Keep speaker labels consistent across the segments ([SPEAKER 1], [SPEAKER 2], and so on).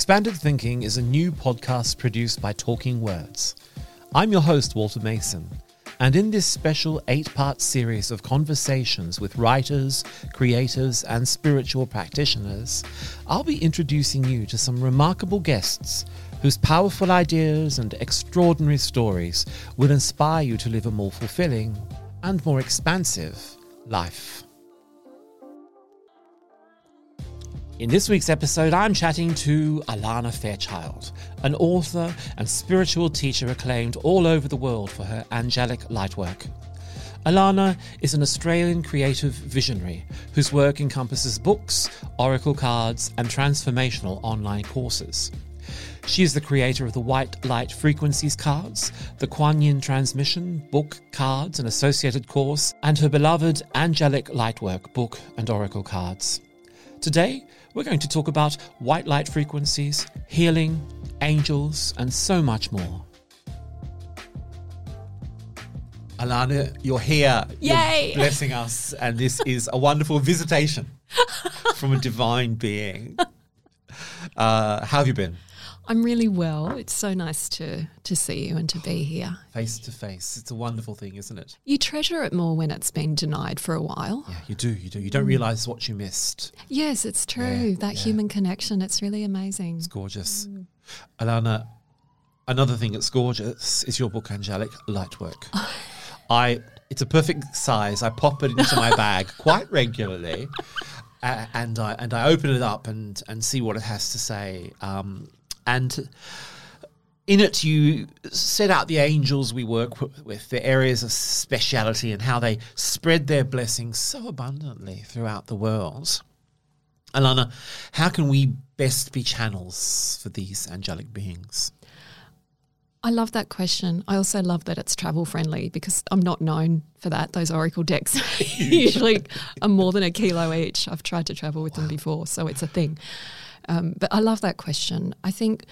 [SPEAKER 1] Expanded Thinking is a new podcast produced by Talking Words. I'm your host, Walter Mason, and in this special eight part series of conversations with writers, creators, and spiritual practitioners, I'll be introducing you to some remarkable guests whose powerful ideas and extraordinary stories will inspire you to live a more fulfilling and more expansive life. In this week's episode, I'm chatting to Alana Fairchild, an author and spiritual teacher acclaimed all over the world for her angelic lightwork. Alana is an Australian creative visionary whose work encompasses books, oracle cards, and transformational online courses. She is the creator of the White Light Frequencies cards, the Kuan Yin Transmission book, cards, and associated course, and her beloved Angelic Lightwork book and oracle cards. Today, we're going to talk about white light frequencies, healing, angels, and so much more. Alana, you're here.
[SPEAKER 2] Yay!
[SPEAKER 1] You're blessing us, and this is a wonderful visitation from a divine being. Uh, how have you been?
[SPEAKER 2] I'm really well. It's so nice to to see you and to be here.
[SPEAKER 1] Face to face. It's a wonderful thing, isn't it?
[SPEAKER 2] You treasure it more when it's been denied for a while.
[SPEAKER 1] Yeah, you do. You do. You don't realize what you missed.
[SPEAKER 2] Yes, it's true.
[SPEAKER 1] Yeah,
[SPEAKER 2] that
[SPEAKER 1] yeah.
[SPEAKER 2] human connection, it's really amazing.
[SPEAKER 1] It's gorgeous. Alana, another thing that's gorgeous is your book, Angelic Lightwork. I it's a perfect size. I pop it into my bag quite regularly, uh, and I and I open it up and and see what it has to say. Um, and in it, you set out the angels we work with, their areas of speciality, and how they spread their blessings so abundantly throughout the world. Alana, how can we best be channels for these angelic beings?
[SPEAKER 2] I love that question. I also love that it's travel friendly because I'm not known for that. Those Oracle decks usually are more than a kilo each. I've tried to travel with them before, so it's a thing. Um, but I love that question. I think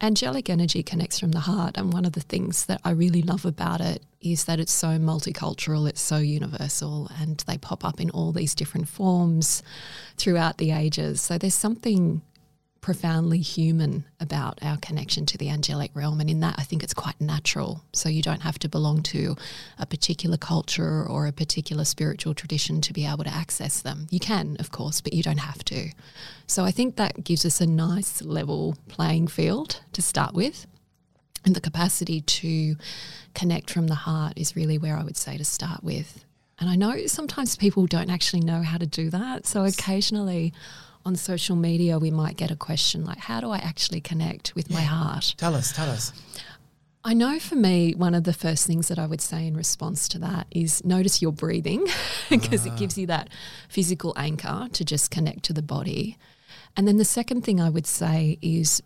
[SPEAKER 2] angelic energy connects from the heart. And one of the things that I really love about it is that it's so multicultural, it's so universal, and they pop up in all these different forms throughout the ages. So there's something profoundly human about our connection to the angelic realm. And in that, I think it's quite natural. So you don't have to belong to a particular culture or a particular spiritual tradition to be able to access them. You can, of course, but you don't have to. So I think that gives us a nice level playing field to start with. And the capacity to connect from the heart is really where I would say to start with. And I know sometimes people don't actually know how to do that. So occasionally on social media, we might get a question like, How do I actually connect with my heart?
[SPEAKER 1] Tell us, tell us.
[SPEAKER 2] I know for me, one of the first things that I would say in response to that is notice your breathing because it gives ah. you that physical anchor to just connect to the body. And then the second thing I would say is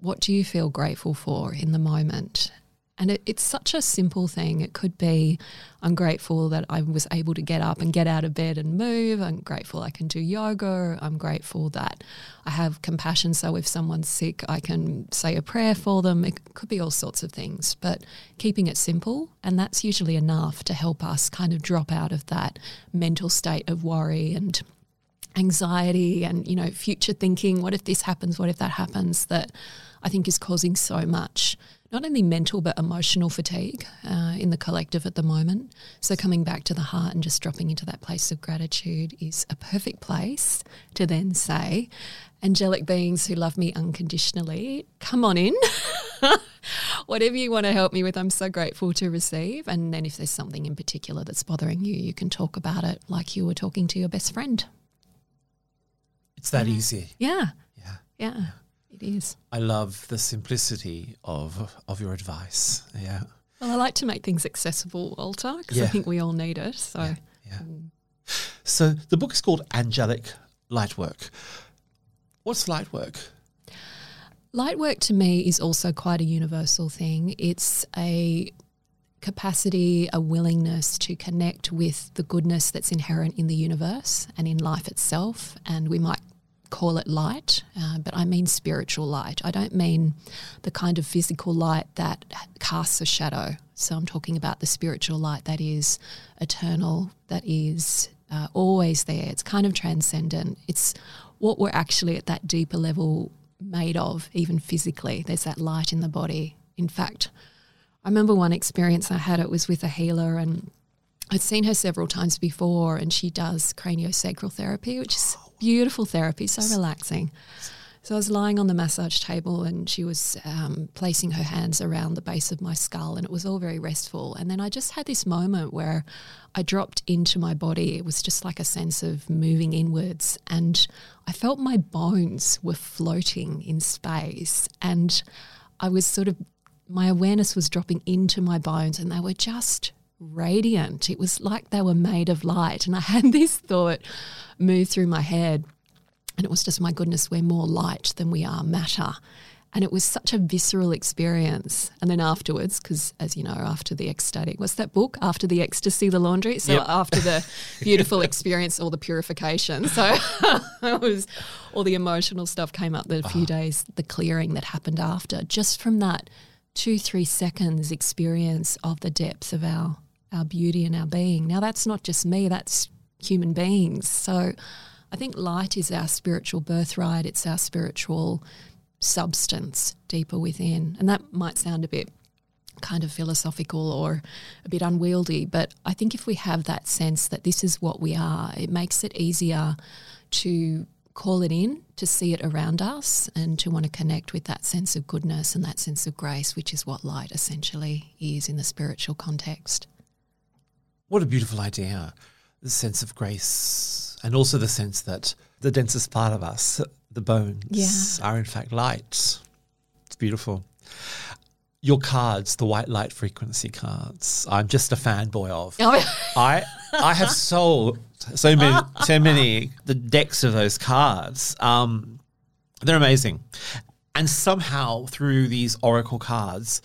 [SPEAKER 2] what do you feel grateful for in the moment? And it, it's such a simple thing. It could be I'm grateful that I was able to get up and get out of bed and move. I'm grateful I can do yoga. I'm grateful that I have compassion. So if someone's sick, I can say a prayer for them. It could be all sorts of things, but keeping it simple. And that's usually enough to help us kind of drop out of that mental state of worry and anxiety and you know future thinking what if this happens what if that happens that i think is causing so much not only mental but emotional fatigue uh, in the collective at the moment. So coming back to the heart and just dropping into that place of gratitude is a perfect place to then say angelic beings who love me unconditionally come on in. Whatever you want to help me with i'm so grateful to receive. And then if there's something in particular that's bothering you you can talk about it like you were talking to your best friend.
[SPEAKER 1] It's that easy.
[SPEAKER 2] yeah.
[SPEAKER 1] Yeah.
[SPEAKER 2] yeah it is
[SPEAKER 1] I love the simplicity of of your advice. Yeah.
[SPEAKER 2] well i like to make things accessible walter because
[SPEAKER 1] Yeah.
[SPEAKER 2] i think we all need it so
[SPEAKER 1] Yeah. Mm. So the book is called Angelic Lightwork. What's lightwork?
[SPEAKER 2] Light work to me is also quite a universal thing. It's a capacity, a willingness to connect with the goodness that's inherent in the universe and in life itself. And we might call it light, uh, but I mean spiritual light. I don't mean the kind of physical light that casts a shadow. So I'm talking about the spiritual light that is eternal, that is uh, always there. It's kind of transcendent. It's what we're actually at that deeper level made of, even physically. There's that light in the body. In fact, I remember one experience I had, it was with a healer, and I'd seen her several times before, and she does craniosacral therapy, which is beautiful therapy, so relaxing. So I was lying on the massage table and she was um, placing her hands around the base of my skull, and it was all very restful. And then I just had this moment where I dropped into my body. It was just like a sense of moving inwards, and I felt my bones were floating in space. And I was sort of, my awareness was dropping into my bones, and they were just radiant. It was like they were made of light. And I had this thought move through my head and it was just, my goodness, we're more light than we are matter. And it was such a visceral experience. And then afterwards, because as you know, after the ecstatic, what's that book? After the ecstasy, the laundry. So yep. after the beautiful experience, all the purification. So it was all the emotional stuff came up the few uh-huh. days, the clearing that happened after, just from that two, three seconds experience of the depths of our our beauty and our being. Now that's not just me, that's human beings. So I think light is our spiritual birthright, it's our spiritual substance deeper within. And that might sound a bit kind of philosophical or a bit unwieldy, but I think if we have that sense that this is what we are, it makes it easier to call it in, to see it around us, and to want to connect with that sense of goodness and that sense of grace, which is what light essentially is in the spiritual context.
[SPEAKER 1] What a beautiful idea. The sense of grace and also the sense that the densest part of us, the bones, yeah. are in fact light. It's beautiful. Your cards, the white light frequency cards, I'm just a fanboy of. Oh. I I have sold so many so many the decks of those cards. Um, they're amazing. And somehow through these oracle cards,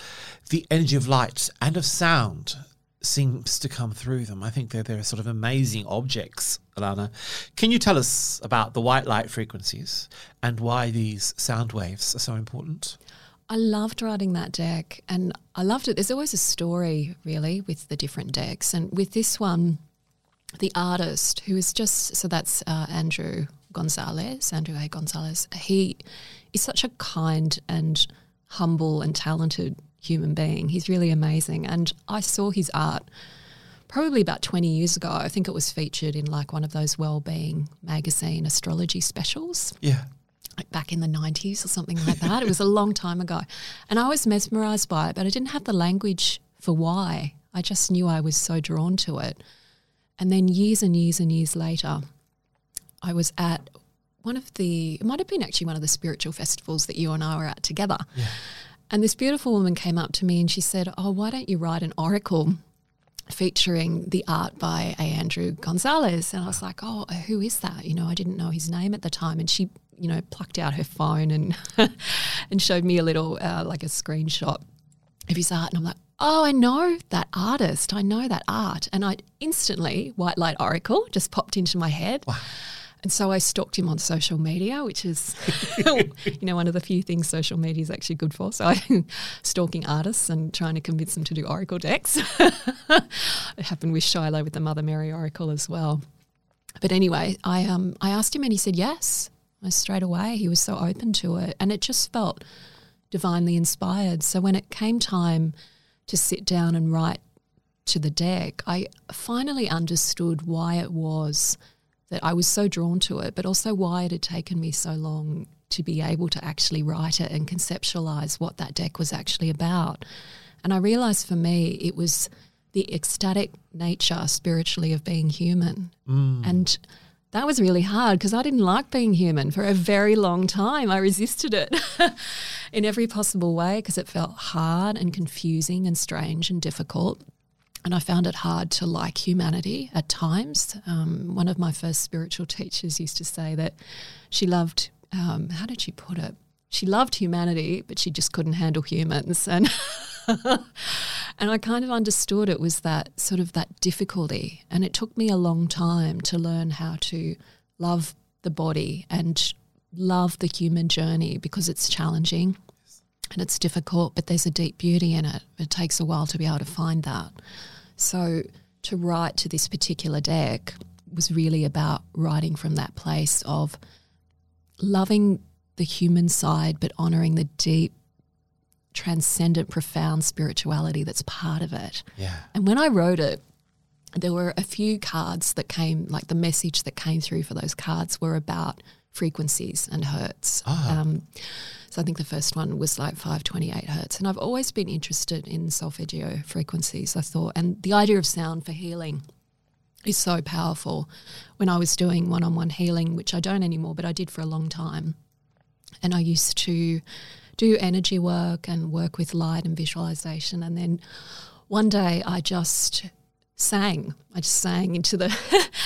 [SPEAKER 1] the energy of light and of sound seems to come through them. I think they're, they're sort of amazing objects, Alana. Can you tell us about the white light frequencies and why these sound waves are so important?
[SPEAKER 2] I loved writing that deck and I loved it. There's always a story, really, with the different decks. And with this one, the artist, who is just, so that's uh, Andrew Gonzalez, Andrew A. Gonzalez, he is such a kind and humble and talented human being. He's really amazing. And I saw his art probably about 20 years ago. I think it was featured in like one of those well-being magazine astrology specials.
[SPEAKER 1] Yeah.
[SPEAKER 2] Like back in the 90s or something like that. it was a long time ago. And I was mesmerized by it, but I didn't have the language for why. I just knew I was so drawn to it. And then years and years and years later, I was at one of the, it might have been actually one of the spiritual festivals that you and I were at together. Yeah. And this beautiful woman came up to me and she said, Oh, why don't you write an oracle featuring the art by A. Andrew Gonzalez? And I was like, Oh, who is that? You know, I didn't know his name at the time. And she, you know, plucked out her phone and and showed me a little uh, like a screenshot of his art. And I'm like, Oh, I know that artist. I know that art. And I instantly, White Light Oracle just popped into my head. Wow. And so I stalked him on social media, which is, you know, one of the few things social media is actually good for. So I'm stalking artists and trying to convince them to do oracle decks. it happened with Shiloh with the Mother Mary Oracle as well. But anyway, I um I asked him and he said yes. Straight away, he was so open to it, and it just felt divinely inspired. So when it came time to sit down and write to the deck, I finally understood why it was that I was so drawn to it, but also why it had taken me so long to be able to actually write it and conceptualize what that deck was actually about. And I realized for me, it was the ecstatic nature spiritually of being human. Mm. And that was really hard because I didn't like being human for a very long time. I resisted it in every possible way because it felt hard and confusing and strange and difficult and I found it hard to like humanity at times. Um, one of my first spiritual teachers used to say that she loved, um, how did she put it? She loved humanity, but she just couldn't handle humans. And and I kind of understood it was that sort of that difficulty. And it took me a long time to learn how to love the body and love the human journey because it's challenging and it's difficult, but there's a deep beauty in it. It takes a while to be able to find that. So to write to this particular deck was really about writing from that place of loving the human side, but honoring the deep, transcendent, profound spirituality that's part of it.
[SPEAKER 1] Yeah.
[SPEAKER 2] And when I wrote it, there were a few cards that came, like the message that came through for those cards were about frequencies and hertz.
[SPEAKER 1] Ah.
[SPEAKER 2] Um, so I think the first one was like 528 hertz. And I've always been interested in solfeggio frequencies, I thought. And the idea of sound for healing is so powerful. When I was doing one on one healing, which I don't anymore, but I did for a long time, and I used to do energy work and work with light and visualization. And then one day I just sang. I just sang into the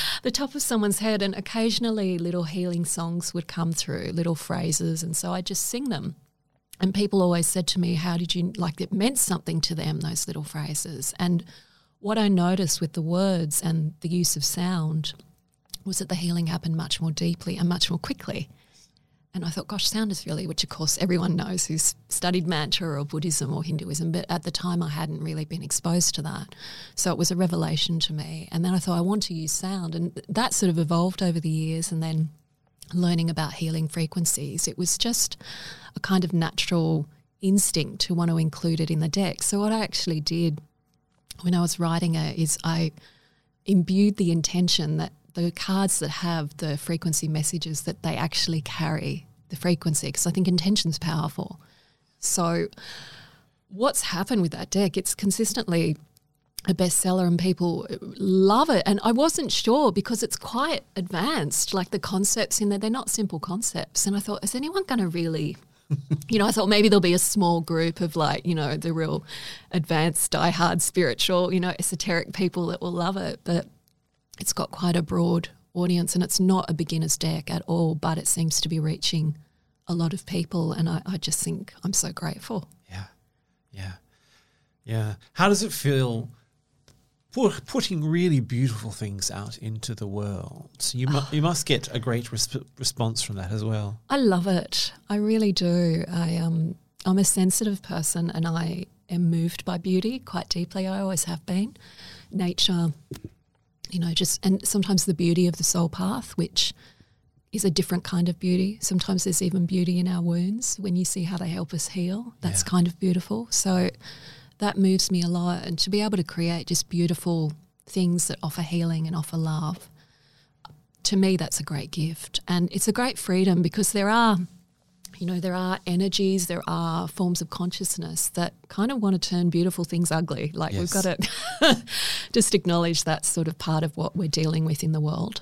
[SPEAKER 2] the top of someone's head, and occasionally little healing songs would come through, little phrases, and so I just sing them. And people always said to me, "How did you like?" It meant something to them those little phrases. And what I noticed with the words and the use of sound was that the healing happened much more deeply and much more quickly. And I thought, gosh, sound is really, which of course everyone knows who's studied mantra or Buddhism or Hinduism, but at the time I hadn't really been exposed to that. So it was a revelation to me. And then I thought, I want to use sound. And that sort of evolved over the years. And then learning about healing frequencies, it was just a kind of natural instinct to want to include it in the deck. So what I actually did when I was writing it is I imbued the intention that the cards that have the frequency messages that they actually carry the frequency because I think intention's powerful. So what's happened with that deck? It's consistently a bestseller and people love it. And I wasn't sure because it's quite advanced. Like the concepts in there, they're not simple concepts. And I thought, is anyone going to really you know, I thought maybe there'll be a small group of like, you know, the real advanced, die-hard spiritual, you know, esoteric people that will love it. But it's got quite a broad audience and it's not a beginner's deck at all, but it seems to be reaching a lot of people. And I, I just think I'm so grateful.
[SPEAKER 1] Yeah. Yeah. Yeah. How does it feel put, putting really beautiful things out into the world? You, mu- you must get a great resp- response from that as well.
[SPEAKER 2] I love it. I really do. I um I'm a sensitive person and I am moved by beauty quite deeply. I always have been. Nature, you know, just and sometimes the beauty of the soul path, which is a different kind of beauty. Sometimes there's even beauty in our wounds when you see how they help us heal. That's
[SPEAKER 1] Yeah.
[SPEAKER 2] kind of beautiful. So that moves me a lot and to be able to create just beautiful things that offer healing and offer love to me that's a great gift and it's a great freedom because there are you know there are energies there are forms of consciousness that kind of want to turn beautiful things ugly like we've got to just acknowledge that's sort of part of what we're dealing with in the world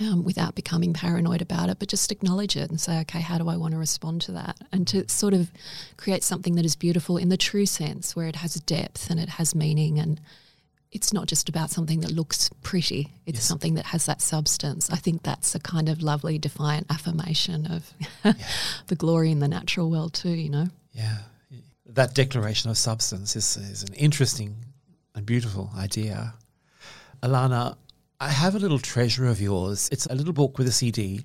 [SPEAKER 2] um, without becoming paranoid about it, but just acknowledge it and say, okay, how do I want to respond to that? And to sort of create something that is beautiful in the true sense, where it has depth and it has meaning. And it's not just about something that looks pretty, it's
[SPEAKER 1] Yes.
[SPEAKER 2] something that has that substance. I think that's a kind of lovely, defiant affirmation of the glory in the natural world, too, you know?
[SPEAKER 1] Yeah. That declaration of substance is, is an interesting and beautiful idea. Alana, I have a little treasure of yours. It's a little book with a CD,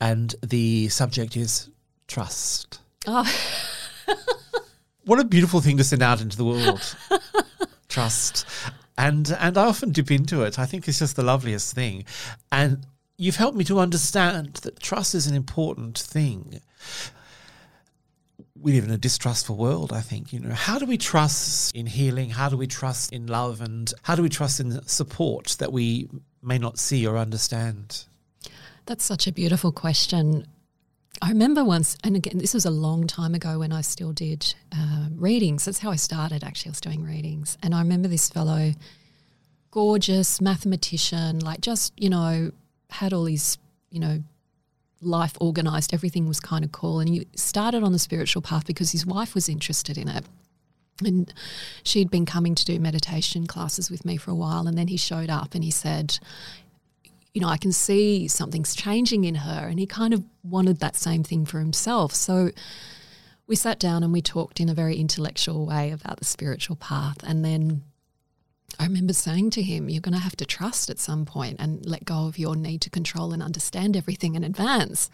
[SPEAKER 1] and the subject is trust.
[SPEAKER 2] Oh,
[SPEAKER 1] What a beautiful thing to send out into the world. trust. And and I often dip into it. I think it's just the loveliest thing. And you've helped me to understand that trust is an important thing. We live in a distrustful world, I think. You know, how do we trust in healing? How do we trust in love? And how do we trust in support that we may not see or understand?
[SPEAKER 2] That's such a beautiful question. I remember once, and again, this was a long time ago when I still did uh, readings. That's how I started, actually. I was doing readings. And I remember this fellow, gorgeous mathematician, like just, you know, had all his, you know, life organized. Everything was kind of cool. And he started on the spiritual path because his wife was interested in it. And she'd been coming to do meditation classes with me for a while. And then he showed up and he said, you know, I can see something's changing in her. And he kind of wanted that same thing for himself. So we sat down and we talked in a very intellectual way about the spiritual path. And then I remember saying to him, You're going to have to trust at some point and let go of your need to control and understand everything in advance.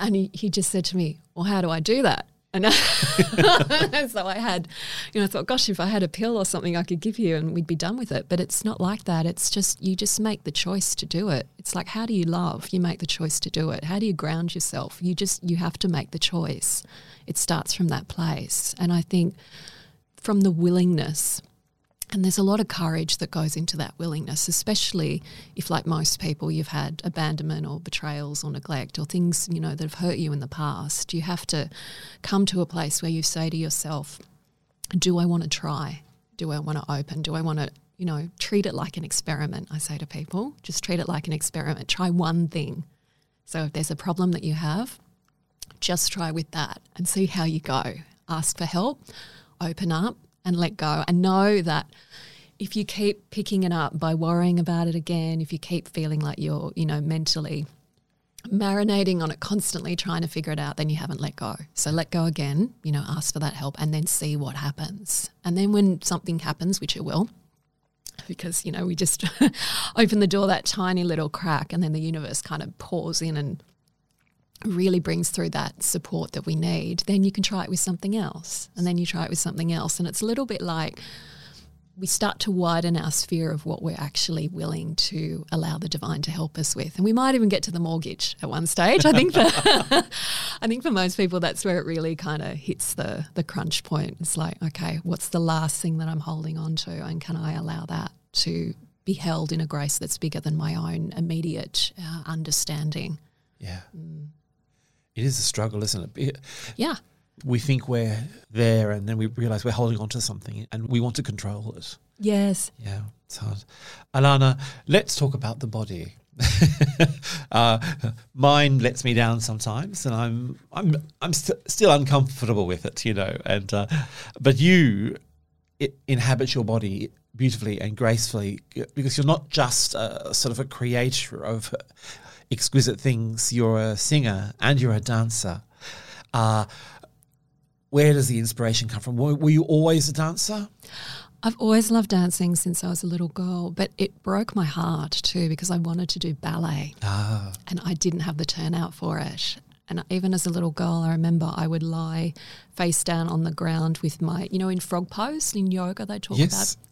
[SPEAKER 2] And he, he just said to me, Well, how do I do that? And so I had, you know, I thought, gosh, if I had a pill or something I could give you and we'd be done with it. But it's not like that. It's just, you just make the choice to do it. It's like, how do you love? You make the choice to do it. How do you ground yourself? You just, you have to make the choice. It starts from that place. And I think from the willingness, and there's a lot of courage that goes into that willingness, especially if, like most people, you've had abandonment or betrayals or neglect or things, you know, that have hurt you in the past. You have to come to a place where you say to yourself, Do I want to try? Do I want to open? Do I want to, you know, treat it like an experiment? I say to people, just treat it like an experiment. Try one thing. So if there's a problem that you have, just try with that and see how you go. Ask for help, open up, and let go and know that if you keep picking it up by worrying about it again, if you keep feeling like you're, you know, mentally marinating on it constantly trying to figure it out, then you haven't let go. So let go again, you know, ask for that help and then see what happens. And then when something happens, which it will, because, you know, we just open the door that tiny little crack and then the universe kind of pours in and really brings through that support that we need, then you can try it with something else. And then you try it with something else. And it's a little bit like we start to widen our sphere of what we're actually willing to allow the divine to help us with. And we might even get to the mortgage at one stage. I think for I think for most people that's where it really kind of hits the the crunch point. It's like, okay, what's the last thing that I'm holding on to and can I allow that to be held in a grace that's bigger than my own immediate uh, understanding?
[SPEAKER 1] Yeah. Mm it is a struggle, isn't it?
[SPEAKER 2] Yeah.
[SPEAKER 1] We think we're there and then we realize we're holding on to something and we want to control it.
[SPEAKER 2] Yes.
[SPEAKER 1] Yeah, it's hard. Alana, let's talk about the body. uh, mine lets me down sometimes, and I'm I'm I'm st- still uncomfortable with it, you know. And uh, but you inhabit your body beautifully and gracefully because you're not just a, sort of a creator of exquisite things. You're a singer and you're a dancer. Uh, where does the inspiration come from? Were, were, you always a dancer?
[SPEAKER 2] I've always loved dancing since I was a little girl, but it broke my heart too because I wanted to do ballet. Ah. And I didn't have the turnout for it. And even as a little girl, I remember I would lie face down on the ground with my, you know, in frog pose in yoga, they talk yes. about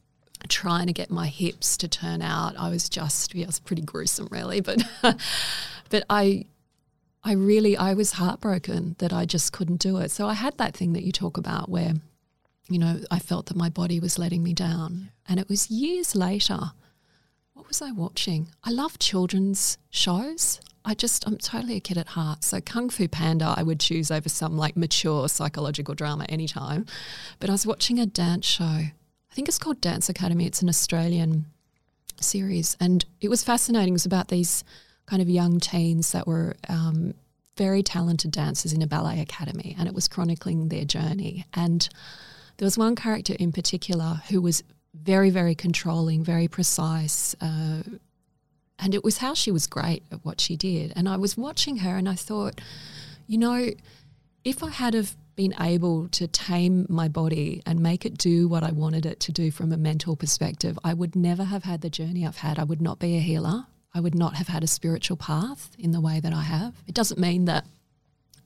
[SPEAKER 2] trying to get my hips to turn out. I was just, yeah, it was pretty gruesome, really. But, but I, I really, I was heartbroken that I just couldn't do it. So I had that thing that you talk about where, you know, I felt that my body was letting me down. And it was years later. What was I watching? I love children's shows. I just, I'm totally a kid at heart. So Kung Fu Panda, I would choose over some like mature psychological drama anytime. But I was watching a dance show think it's called Dance Academy. It's an Australian series, and it was fascinating. It was about these kind of young teens that were um, very talented dancers in a ballet academy, and it was chronicling their journey. And there was one character in particular who was very, very controlling, very precise. Uh, and it was how she was great at what she did. And I was watching her and I thought, you know, if I had have been able to tame my body and make it do what I wanted it to do from a mental perspective, I would never have had the journey I've had. I would not be a healer. I would not have had a spiritual path in the way that I have. It doesn't mean that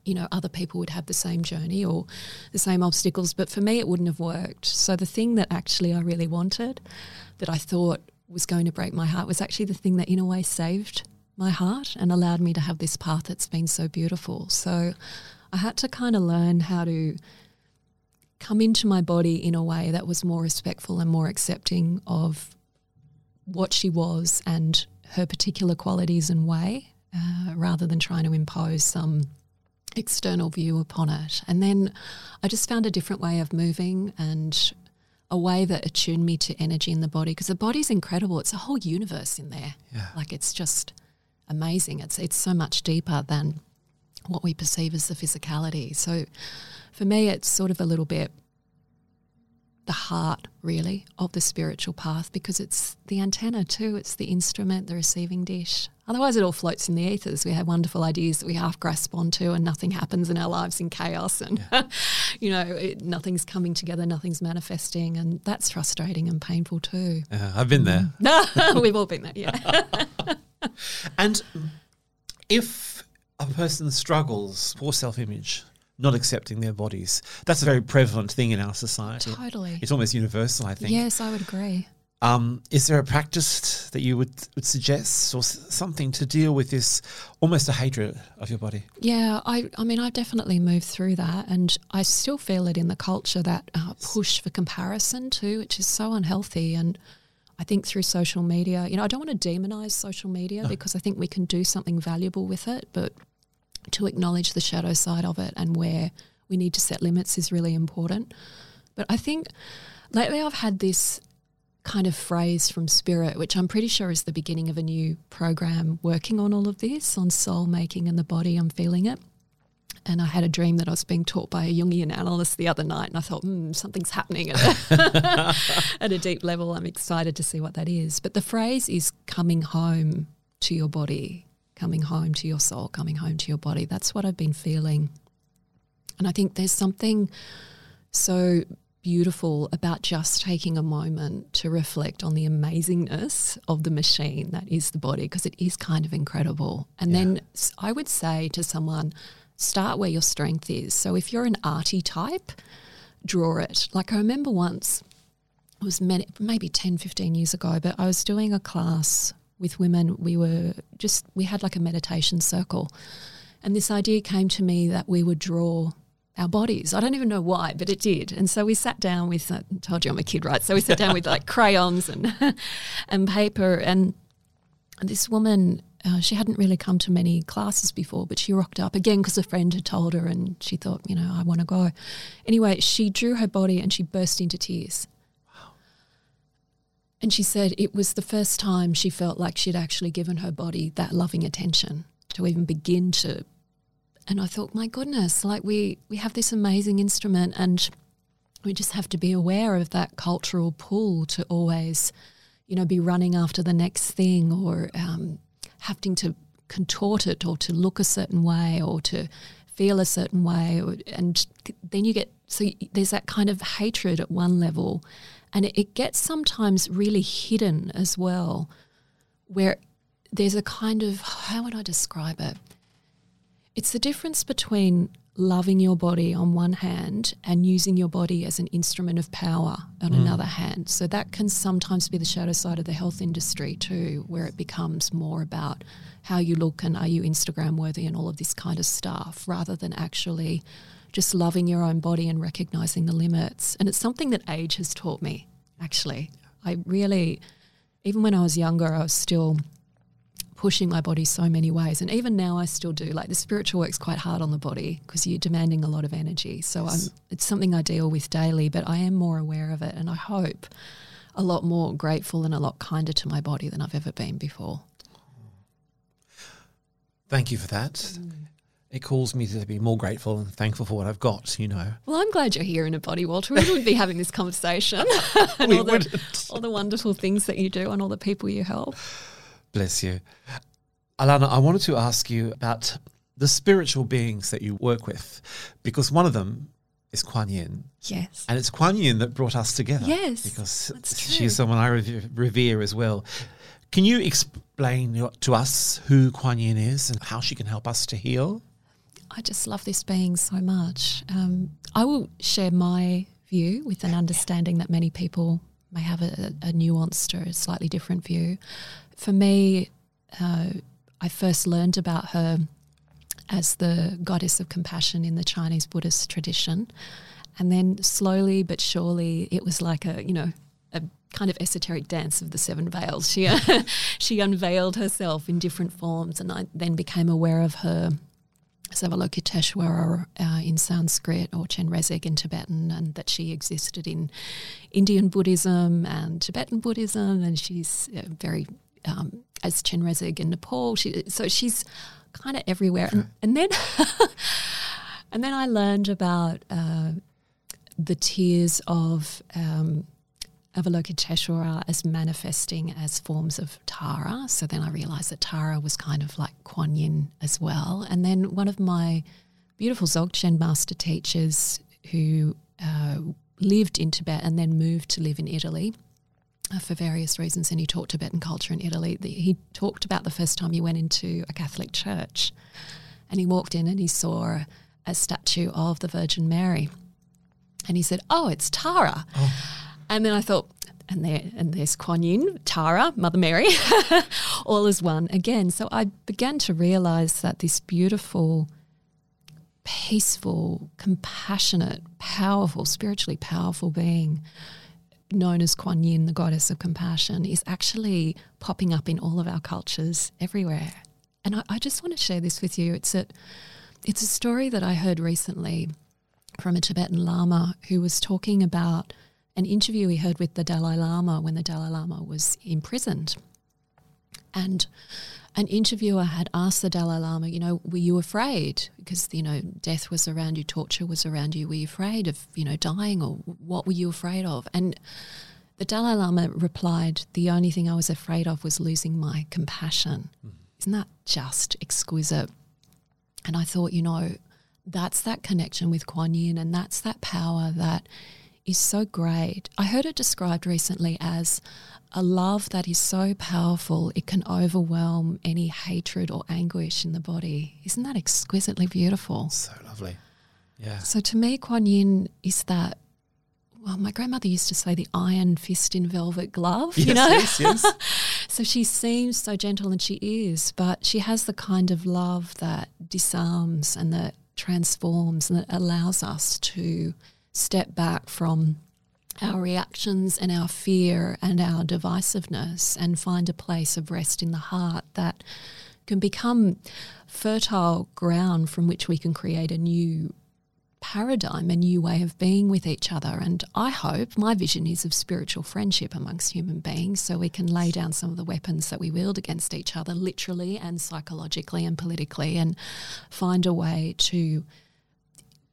[SPEAKER 2] you know other people would have the same journey or the same obstacles, but for me it wouldn't have worked. So the thing that actually I really wanted that I thought was going to break my heart was actually the thing that in a way saved my heart and allowed me to have this path that's been so beautiful. So I had to kind of learn how to come into my body in a way that was more respectful and more accepting of what she was and her particular qualities and way, uh, rather than trying to impose some external view upon it. And then I just found a different way of moving and a way that attuned me to energy in the body because the body's incredible. It's a whole universe in there. Yeah. Like it's just amazing. It's it's so much deeper than what we perceive as the physicality. So for me, it's sort of a little bit the heart, really, of the spiritual path because it's the antenna too, it's the instrument, the receiving dish. Otherwise, it all floats in the ethers. We have wonderful ideas that we half grasp onto, and nothing happens in our lives in chaos, and yeah. you know, it, nothing's coming together, nothing's manifesting, and that's frustrating and painful too.
[SPEAKER 1] Uh, I've been there.
[SPEAKER 2] No, we've all been there, yeah.
[SPEAKER 1] and if a person struggles, poor self image, not accepting their bodies. That's a very prevalent thing in our society.
[SPEAKER 2] Totally.
[SPEAKER 1] It's almost universal, I think.
[SPEAKER 2] Yes, I would agree.
[SPEAKER 1] Um, is there a practice that you would, would suggest or s- something to deal with this almost a hatred of your body?
[SPEAKER 2] Yeah, I, I mean, I've definitely moved through that, and I still feel it in the culture that uh, push for comparison too, which is so unhealthy. And I think through social media, you know, I don't want to demonize social media because I think we can do something valuable with it, but to acknowledge the shadow side of it and where we need to set limits is really important. But I think lately I've had this kind of phrase from Spirit, which I'm pretty sure is the beginning of a new program working on all of this on soul making and the body. I'm feeling it. And I had a dream that I was being taught by a Jungian analyst the other night, and I thought, hmm, something's happening at a, at a deep level. I'm excited to see what that is. But the phrase is coming home to your body, coming home to your soul, coming home to your body. That's what I've been feeling. And I think there's something so beautiful about just taking a moment to reflect on the amazingness of the machine that is the body because it is kind of incredible. And then I would say to someone, start where your strength is. So if you're an arty type, draw it. Like I remember once, it was many, maybe 10, 15 years ago, but I was doing a class with women. We were just, we had like a meditation circle. And this idea came to me that we would draw our bodies. I don't even know why, but it did. And so we sat down with, I told you I'm a kid, right? So we sat down with like crayons and, and paper. And this woman, uh, she hadn't really come to many classes before, but she rocked up again because a friend had told her and she thought, you know, I want to go. Anyway, she drew her body and she burst into tears. And she said it was the first time she felt like she'd actually given her body that loving attention to even begin to. And I thought, my goodness, like we, we have this amazing instrument and we just have to be aware of that cultural pull to always, you know, be running after the next thing or um, having to contort it or to look a certain way or to feel a certain way. Or, and th- then you get, so there's that kind of hatred at one level. And it, it gets sometimes really hidden as well, where there's a kind of, how would I describe it? It's the difference between loving your body on one hand and using your body as an instrument of power on mm. another hand. So that can sometimes be the shadow side of the health industry too, where it becomes more about how you look and are you Instagram worthy and all of this kind of stuff rather than actually just loving your own body and recognizing the limits. And it's something that age has taught me, actually. I really, even when I was younger, I was still pushing my body so many ways. And even now I still do. Like the spiritual work's quite hard on the body because you're demanding a lot of energy. So I'm, it's something I deal with daily, but I am more aware of it. And I hope a lot more grateful and a lot kinder to my body than I've ever been before.
[SPEAKER 1] Thank you for that. Mm. It calls me to be more grateful and thankful for what I've got, you know.
[SPEAKER 2] Well, I'm glad you're here in a body, Walter. We wouldn't be having this conversation and
[SPEAKER 1] We
[SPEAKER 2] all, the,
[SPEAKER 1] wouldn't.
[SPEAKER 2] all the wonderful things that you do and all the people you help.
[SPEAKER 1] Bless you. Alana, I wanted to ask you about the spiritual beings that you work with, because one of them is Kuan Yin.
[SPEAKER 2] Yes.
[SPEAKER 1] And it's Kuan Yin that brought us together.
[SPEAKER 2] Yes,
[SPEAKER 1] Because she's someone I revere, revere as well. Can you explain to us who Kuan Yin is and how she can help us to heal?
[SPEAKER 2] I just love this being so much. Um, I will share my view with an understanding that many people may have a, a nuanced or a slightly different view. For me, uh, I first learned about her as the goddess of compassion in the Chinese Buddhist tradition. And then slowly but surely, it was like a, you know, a kind of esoteric dance of the seven veils. She, she unveiled herself in different forms, and I then became aware of her as Avalokiteshvara uh, in Sanskrit or Chenrezig in Tibetan, and that she existed in Indian Buddhism and Tibetan Buddhism, and she's uh, very um, as Chenrezig in Nepal. She, so she's kind of everywhere, and, and then and then I learned about uh, the tears of. Um, Avalokiteshvara as manifesting as forms of Tara. So then I realized that Tara was kind of like Kuan Yin as well. And then one of my beautiful Dzogchen master teachers who uh, lived in Tibet and then moved to live in Italy uh, for various reasons, and he taught Tibetan culture in Italy. The, he talked about the first time he went into a Catholic church, and he walked in and he saw a statue of the Virgin Mary. And he said, Oh, it's Tara. Oh. And then I thought, and there and there's Kuan Yin, Tara, Mother Mary, all as one again. So I began to realize that this beautiful, peaceful, compassionate, powerful, spiritually powerful being known as Kuan Yin, the goddess of compassion, is actually popping up in all of our cultures everywhere. And I, I just want to share this with you. It's a it's a story that I heard recently from a Tibetan Lama who was talking about an interview he heard with the Dalai Lama when the Dalai Lama was imprisoned. And an interviewer had asked the Dalai Lama, you know, were you afraid? Because, you know, death was around you, torture was around you. Were you afraid of, you know, dying or what were you afraid of? And the Dalai Lama replied, the only thing I was afraid of was losing my compassion. Mm. Isn't that just exquisite? And I thought, you know, that's that connection with Kuan Yin and that's that power that is so great. I heard it described recently as a love that is so powerful it can overwhelm any hatred or anguish in the body. Isn't that exquisitely beautiful?
[SPEAKER 1] So lovely. Yeah.
[SPEAKER 2] So to me, Kuan Yin is that. Well, my grandmother used to say the iron fist in velvet glove.
[SPEAKER 1] Yes,
[SPEAKER 2] you know,
[SPEAKER 1] yes, yes.
[SPEAKER 2] so she seems so gentle, and she is, but she has the kind of love that disarms and that transforms and that allows us to step back from our reactions and our fear and our divisiveness and find a place of rest in the heart that can become fertile ground from which we can create a new paradigm, a new way of being with each other. And I hope my vision is of spiritual friendship amongst human beings so we can lay down some of the weapons that we wield against each other, literally and psychologically and politically, and find a way to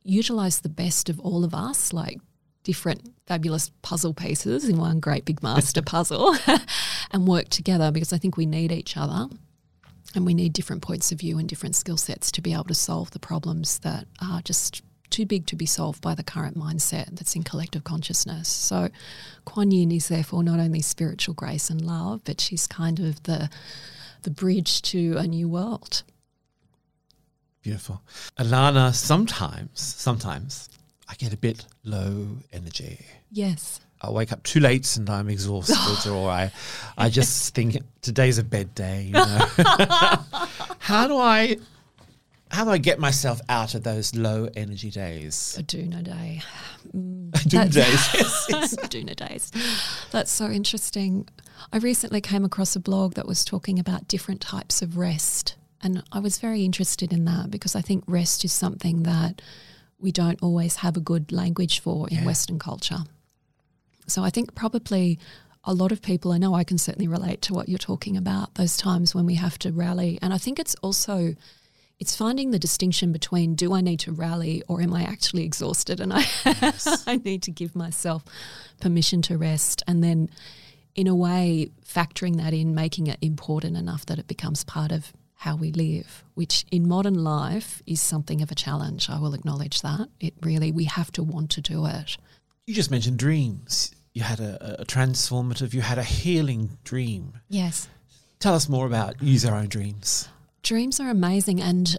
[SPEAKER 2] utilize the best of all of us, like different fabulous puzzle pieces in one great big master puzzle, and work together because I think we need each other. And we need different points of view and different skill sets to be able to solve the problems that are just too big to be solved by the current mindset that's in collective consciousness. So, Kuan Yin is therefore not only spiritual grace and love, but she's kind of the the bridge to a new world.
[SPEAKER 1] Beautiful. Alana, sometimes, sometimes I get a bit low energy.
[SPEAKER 2] Yes.
[SPEAKER 1] I wake up too late and I'm exhausted, or I, I just think today's a bed day. You know? how do I, how do I get myself out of those low energy days?
[SPEAKER 2] Aduna day.
[SPEAKER 1] Mm, Aduna days. yes,
[SPEAKER 2] yes. Aduna days. That's so interesting. I recently came across a blog that was talking about different types of rest and I was very interested in that because I think rest is something that we don't always have a good language for in yeah. Western culture. So I think probably a lot of people, I know I can certainly relate to what you're talking about, those times when we have to rally. And I think it's also it's finding the distinction between do I need to rally or am I actually exhausted and I yes. I need to give myself permission to rest and then in a way factoring that in making it important enough that it becomes part of how we live, which in modern life is something of a challenge. I will acknowledge that. It really, we have to want to do it.
[SPEAKER 1] You just mentioned dreams. You had a, a transformative, you had a healing dream.
[SPEAKER 2] Yes.
[SPEAKER 1] Tell us more about use our own dreams.
[SPEAKER 2] Dreams are amazing. And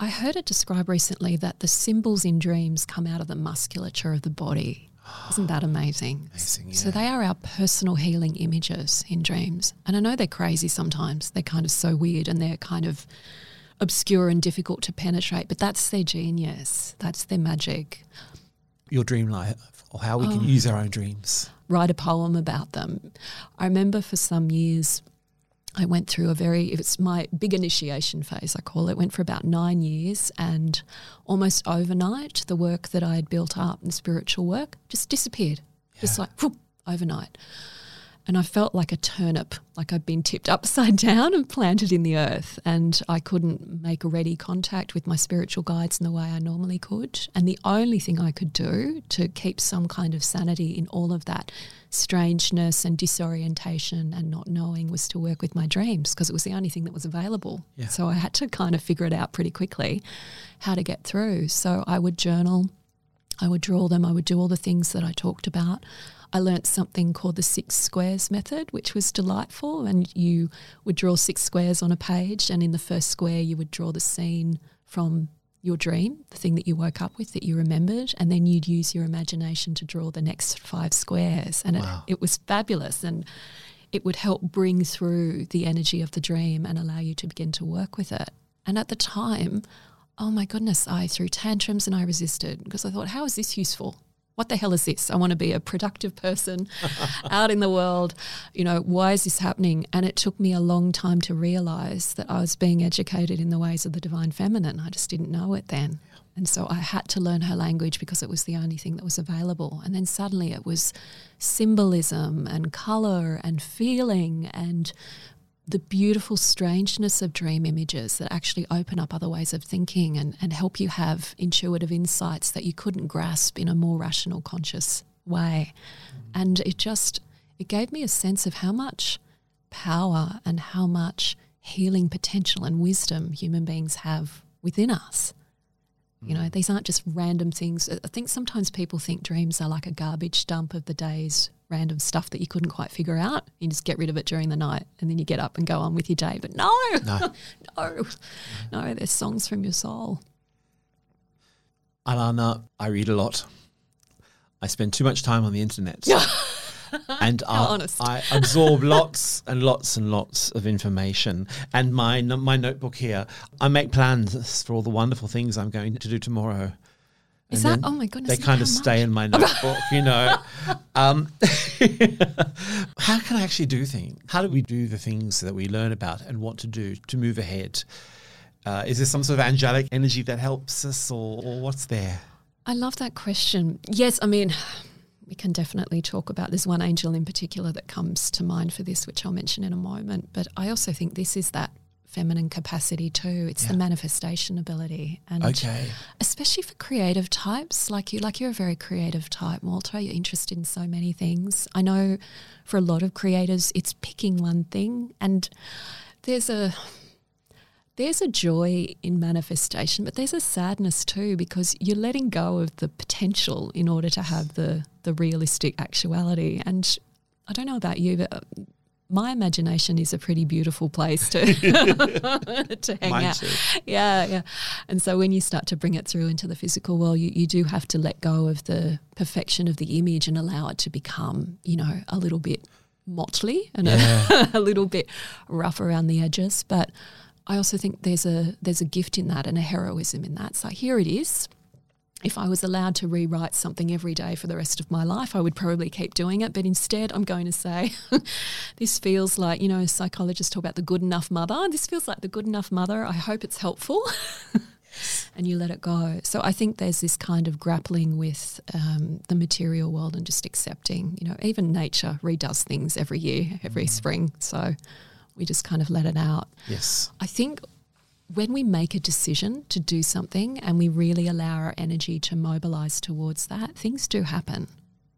[SPEAKER 2] I heard it described recently that the symbols in dreams come out of the musculature of the body. Isn't that amazing?
[SPEAKER 1] Amazing, yeah.
[SPEAKER 2] So they are our personal healing images in dreams. And I know they're crazy sometimes. They're kind of so weird and they're kind of obscure and difficult to penetrate, but that's their genius. That's their magic.
[SPEAKER 1] Your dream life or how we oh, can use our own dreams.
[SPEAKER 2] Write a poem about them. I remember for some years I went through a very, it's my big initiation phase, I call it. Went for about nine years, and almost overnight, the work that I had built up and spiritual work just disappeared, yeah. just like whoop, overnight and I felt like a turnip, like I'd been tipped upside down and planted in the earth. And I couldn't make a ready contact with my spiritual guides in the way I normally could. And the only thing I could do to keep some kind of sanity in all of that strangeness and disorientation and not knowing was to work with my dreams because it was the only thing that was available. Yeah. So I had to kind of figure it out pretty quickly how to get through. So I would journal. I would draw them. I would do all the things that I talked about. I learnt something called the six squares method, which was delightful. And you would draw six squares on a page, and in the first square, you would draw the scene from your dream, the thing that you woke up with that you remembered, and then you'd use your imagination to draw the next five squares. And
[SPEAKER 1] Wow.
[SPEAKER 2] it, it was fabulous. And it would help bring through the energy of the dream and allow you to begin to work with it. And at the time, oh my goodness, I threw tantrums and I resisted because I thought, how is this useful? What the hell is this? I want to be a productive person out in the world. You know, why is this happening? And it took me a long time to realize that I was being educated in the ways of the divine feminine. I just didn't know it then. And so I had to learn her language because it was the only thing that was available. And then suddenly it was symbolism and color and feeling and the beautiful strangeness of dream images that actually open up other ways of thinking and, and help you have intuitive insights that you couldn't grasp in a more rational, conscious way. And it just it gave me a sense of how much power and how much healing potential and wisdom human beings have within us. You know, these aren't just random things. I think sometimes people think dreams are like a garbage dump of the day's random stuff that you couldn't quite figure out. You just get rid of it during the night and then you get up and go on with your day. But no,
[SPEAKER 1] No.
[SPEAKER 2] no, no, there's songs from your soul.
[SPEAKER 1] Alana, I read a lot. I spend too much time on the internet. and I,
[SPEAKER 2] honest.
[SPEAKER 1] I absorb lots and lots and lots of information. And my my notebook here, I make plans for all the wonderful things I'm going to do tomorrow.
[SPEAKER 2] Is that, oh my goodness.
[SPEAKER 1] They kind of stay in my notebook, you know. Um, how can I actually do things? How do we do the things that we learn about and what to do to move ahead? Uh, is there some sort of angelic energy that helps us, or, or what's there?
[SPEAKER 2] I love that question. Yes, I mean, we can definitely talk about there's one angel in particular that comes to mind for this, which I'll mention in a moment. But I also think this is that feminine capacity too. It's the manifestation ability. And
[SPEAKER 1] Okay.
[SPEAKER 2] especially for creative types like you like you're a very creative type Walter you're interested in so many things I know for a lot of creators it's picking one thing and there's a there's a joy in manifestation but there's a sadness too because you're letting go of the potential in order to have the the realistic actuality and I don't know about you but my imagination is a pretty beautiful place to to hang
[SPEAKER 1] Mine
[SPEAKER 2] out
[SPEAKER 1] too.
[SPEAKER 2] yeah, yeah. And so when you start to bring it through into the physical world, you, you do have to let go of the perfection of the image and allow it to become, you know, a little bit motley and a, a little bit rough around the edges. But I also think there's a there's a gift in that and a heroism in that. So here it is. If I was allowed to rewrite something every day for the rest of my life, I would probably keep doing it. But instead, I'm going to say, this feels like, you know, psychologists talk about the good enough mother. This feels like the good enough mother. I hope it's helpful. and you let it go. So I think there's this kind of grappling with um, the material world and just accepting, you know, even nature redoes things every year, every spring. So we just kind of let it out.
[SPEAKER 1] Yes.
[SPEAKER 2] I think when we make a decision to do something and we really allow our energy to mobilize towards that, things do happen.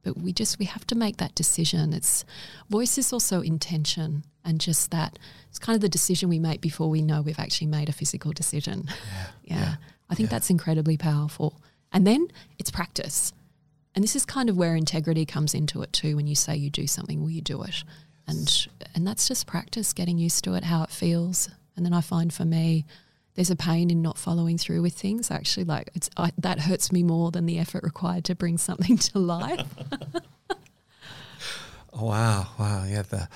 [SPEAKER 2] But we just we have to make that decision. It's voice is also intention and just that it's kind of the decision we make before we know we've actually made a physical decision. Yeah. yeah I think that's incredibly powerful. And then it's practice. And this is kind of where integrity comes into it too. When you say you do something, will you do it? And and that's just practice, getting used to it, how it feels. And then I find for me, there's a pain in not following through with things. Actually, like it's I, that hurts me more than the effort required to bring something to life.
[SPEAKER 1] Oh, wow, wow, yeah, the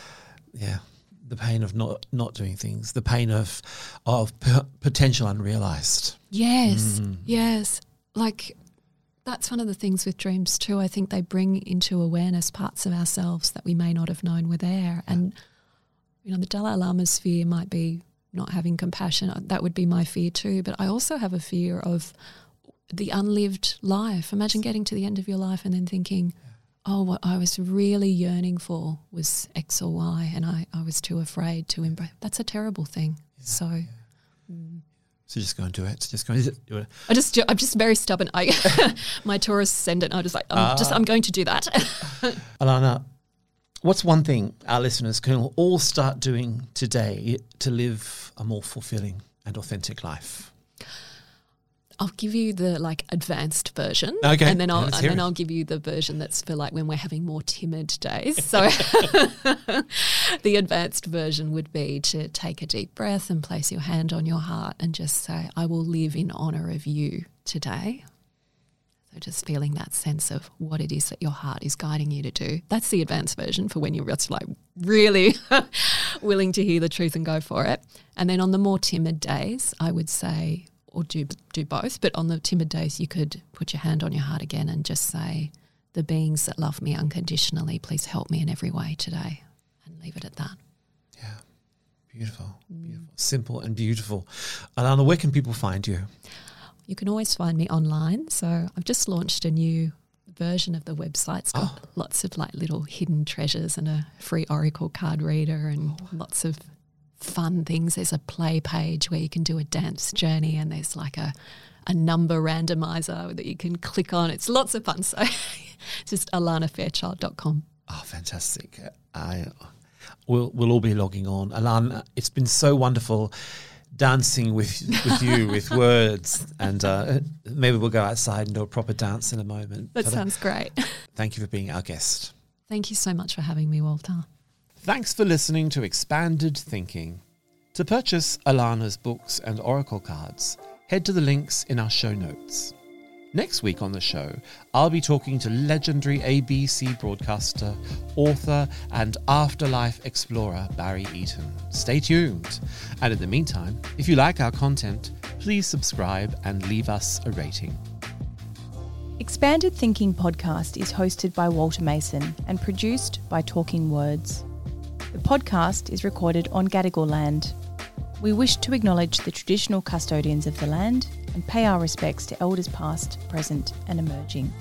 [SPEAKER 1] yeah, the pain of not not doing things, the pain of of p- potential unrealized.
[SPEAKER 2] Yes,
[SPEAKER 1] Mm.
[SPEAKER 2] yes. Like that's one of the things with dreams too. I think they bring into awareness parts of ourselves that we may not have known were there. And you know, the Dalai Lama's fear might be not having compassion. Uh, That would be my fear too. But I also have a fear of the unlived life. Imagine getting to the end of your life and then thinking, oh, what I was really yearning for was X or Y, and I, I was too afraid to embrace. That's a terrible thing. so.
[SPEAKER 1] So just go and do it. Just go and do it.
[SPEAKER 2] I just, I'm just very stubborn. I, my Taurus ascendant. I just like, I'm just, I'm going to do that.
[SPEAKER 1] Alana, what's one thing our listeners can all start doing today to live a more fulfilling and authentic life?
[SPEAKER 2] I'll give you the like advanced version.
[SPEAKER 1] Okay,
[SPEAKER 2] And then I'll and then
[SPEAKER 1] it.
[SPEAKER 2] I'll give you the version that's for like when we're having more timid days. So the advanced version would be to take a deep breath and place your hand on your heart and just say, I will live in honor of you today. So just feeling that sense of what it is that your heart is guiding you to do. That's the advanced version for when you're just like really willing to hear the truth and go for it. And then on the more timid days, I would say, or do do both. But on the timid days, you could put your hand on your heart again and just say, "The beings that love me unconditionally, please help me in every way today," and leave it at that.
[SPEAKER 1] Yeah. Beautiful. Beautiful. Simple and beautiful. Alana, where can people find you?
[SPEAKER 2] You can always find me online. So I've just launched a new version of the website. It's got
[SPEAKER 1] Oh.
[SPEAKER 2] lots of like little hidden treasures and a free Oracle card reader and oh. lots of fun things. There's a play page where you can do a dance journey and there's like a a number randomizer that you can click on. It's lots of fun. So it's just alanafairchild.com.
[SPEAKER 1] Oh, ah, fantastic. I we'll we'll all be logging on. Alana, it's been so wonderful dancing with with you with words and uh, maybe we'll go outside and do a proper dance in a moment.
[SPEAKER 2] That
[SPEAKER 1] But, uh,
[SPEAKER 2] sounds great.
[SPEAKER 1] thank you for being our guest.
[SPEAKER 2] Thank you so much for having me, Walter.
[SPEAKER 1] Thanks for listening to Expanded Thinking. To purchase Alana's books and oracle cards, head to the links in our show notes. Next week on the show, I'll be talking to legendary ABC broadcaster, author, and afterlife explorer Barry Eaton. Stay tuned. And in the meantime, if you like our content, please subscribe and leave us a rating.
[SPEAKER 3] Expanded Thinking podcast is hosted by Walter Mason and produced by Talking Words. The podcast is recorded on Gadigal land. We wish to acknowledge the traditional custodians of the land and pay our respects to elders past, present, and emerging.